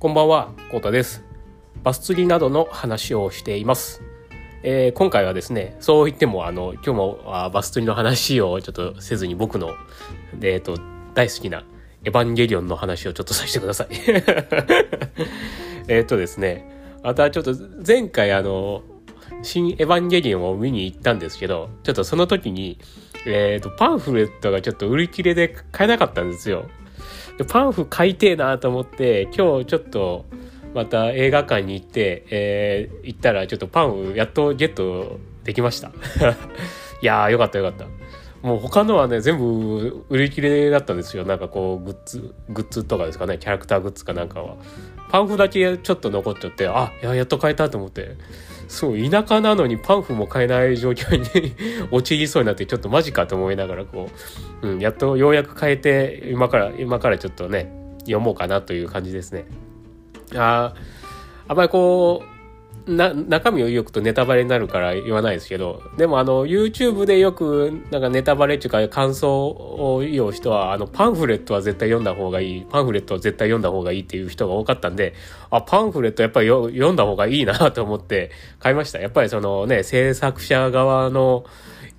こんばんは、コータです。バス釣りなどの話をしています。えー今回はですね、そう言っても、あの、今日もあバス釣りの話をちょっとせずに僕の、えっ、と、大好きなエヴァンゲリオンの話をちょっとさせてください。えっとですね、またちょっと前回あの、新エヴァンゲリオンを見に行ったんですけど、ちょっとその時に、えっ、と、パンフレットがちょっと売り切れで買えなかったんですよ。でパンフ買いてえなと思って今日ちょっとまた映画館に行って、えー行ったらちょっとパンフやっとゲットできました。いやーよかったよかった。もう他のはね全部売り切れだったんですよ。なんかこうグッズグッズとかですかねキャラクターグッズかなんかは。パンフだけちょっと残っちゃってあややっと買えたと思って。そう田舎なのにパンフも買えない状況に 陥りそうになってちょっとマジかと思いながらこう、うん、やっとようやく変えて今から今からちょっとね読もうかなという感じですね。あああんまりこうな中身を言うとネタバレになるから言わないですけどでもあの YouTube でよくなんかネタバレっていうか感想を言う人はあのパンフレットは絶対読んだ方がいいパンフレットは絶対読んだ方がいいっていう人が多かったんであパンフレットやっぱり読んだ方がいいなと思って買いました。やっぱりそのね制作者側の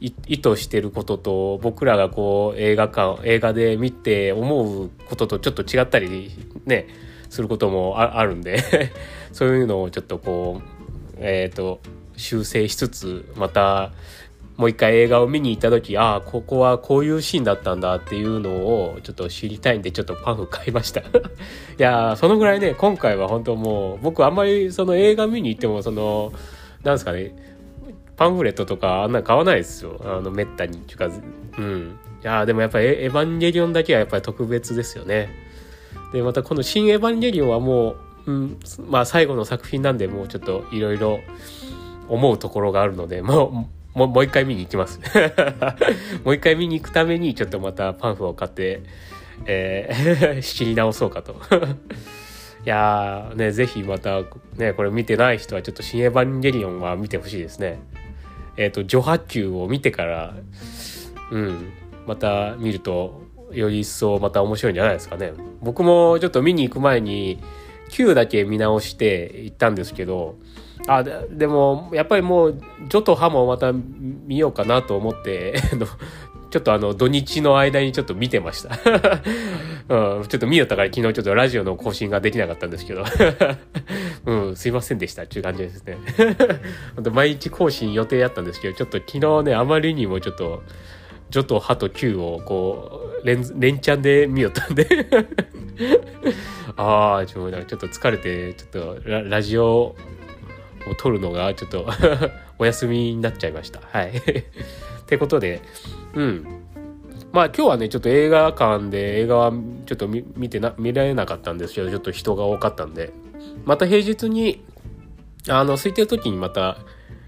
意図してることと僕らがこう映画館映画で見て思うこととちょっと違ったりねすることもあるんで そういうのをちょっとこうえっ、と修正しつつまたもう一回映画を見に行った時ああここはこういうシーンだったんだっていうのをちょっと知りたいんでちょっとパンフ買いました。いやそのぐらいね今回は本当もう僕あんまりその映画見に行ってもそのなんですかねパンフレットとかあんな買わないですよ。あのめったにっていうかうん。いやでもやっぱりエエヴァンゲリオンだけはやっぱり特別ですよね。でまたこの「新エヴァンゲリオン」はもう、うん、まあ最後の作品なんでもうちょっといろいろ思うところがあるので もうもう一回見に行きます。もう一回見に行くためにちょっとまたパンフを買って、えー 仕切り直そうかと。いやーねぜひまたねこれ見てない人はちょっと「新エヴァンゲリオン」は見てほしいですね。えっ、と序波球を見てからうんまた見るとより一層また面白いんじゃないですかね。僕もちょっと見に行く前に9だけ見直して行ったんですけどあでもやっぱりもう「ジョとハ」もまた見ようかなと思って ちょっとあの土日の間にちょっと見てました、うん、ちょっと見よったから昨日ちょっとラジオの更新ができなかったんですけど。うんすいませんでした。っていう感じですね。毎日更新予定やったんですけどちょっと昨日ねあまりにもちょっとジョとハと Q をこう連連チャンで見よったんで。ああちょっと疲れてちょっとララジオを撮るのがちょっと お休みになっちゃいました。はい。ってことでうん。まあ今日はねちょっと映画館で映画はちょっと見見てな見られなかったんですけどちょっと人が多かったんでまた平日にあの空いてる時にまた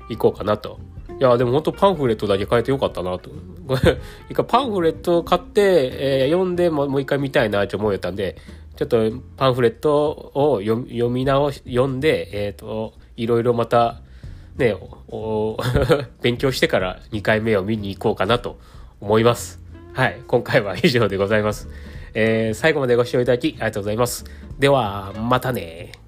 行こうかなといやでも本当パンフレットだけ買えてよかったなと。一回パンフレットを買って、えー読んでもう一回見たいなって思えたんでちょっとパンフレットを読み直し読んでえっ、といろいろまたねおお 勉強してから2回目を見に行こうかなと思います。はい今回は以上でございます、えー最後までご視聴いただきありがとうございます。ではまたね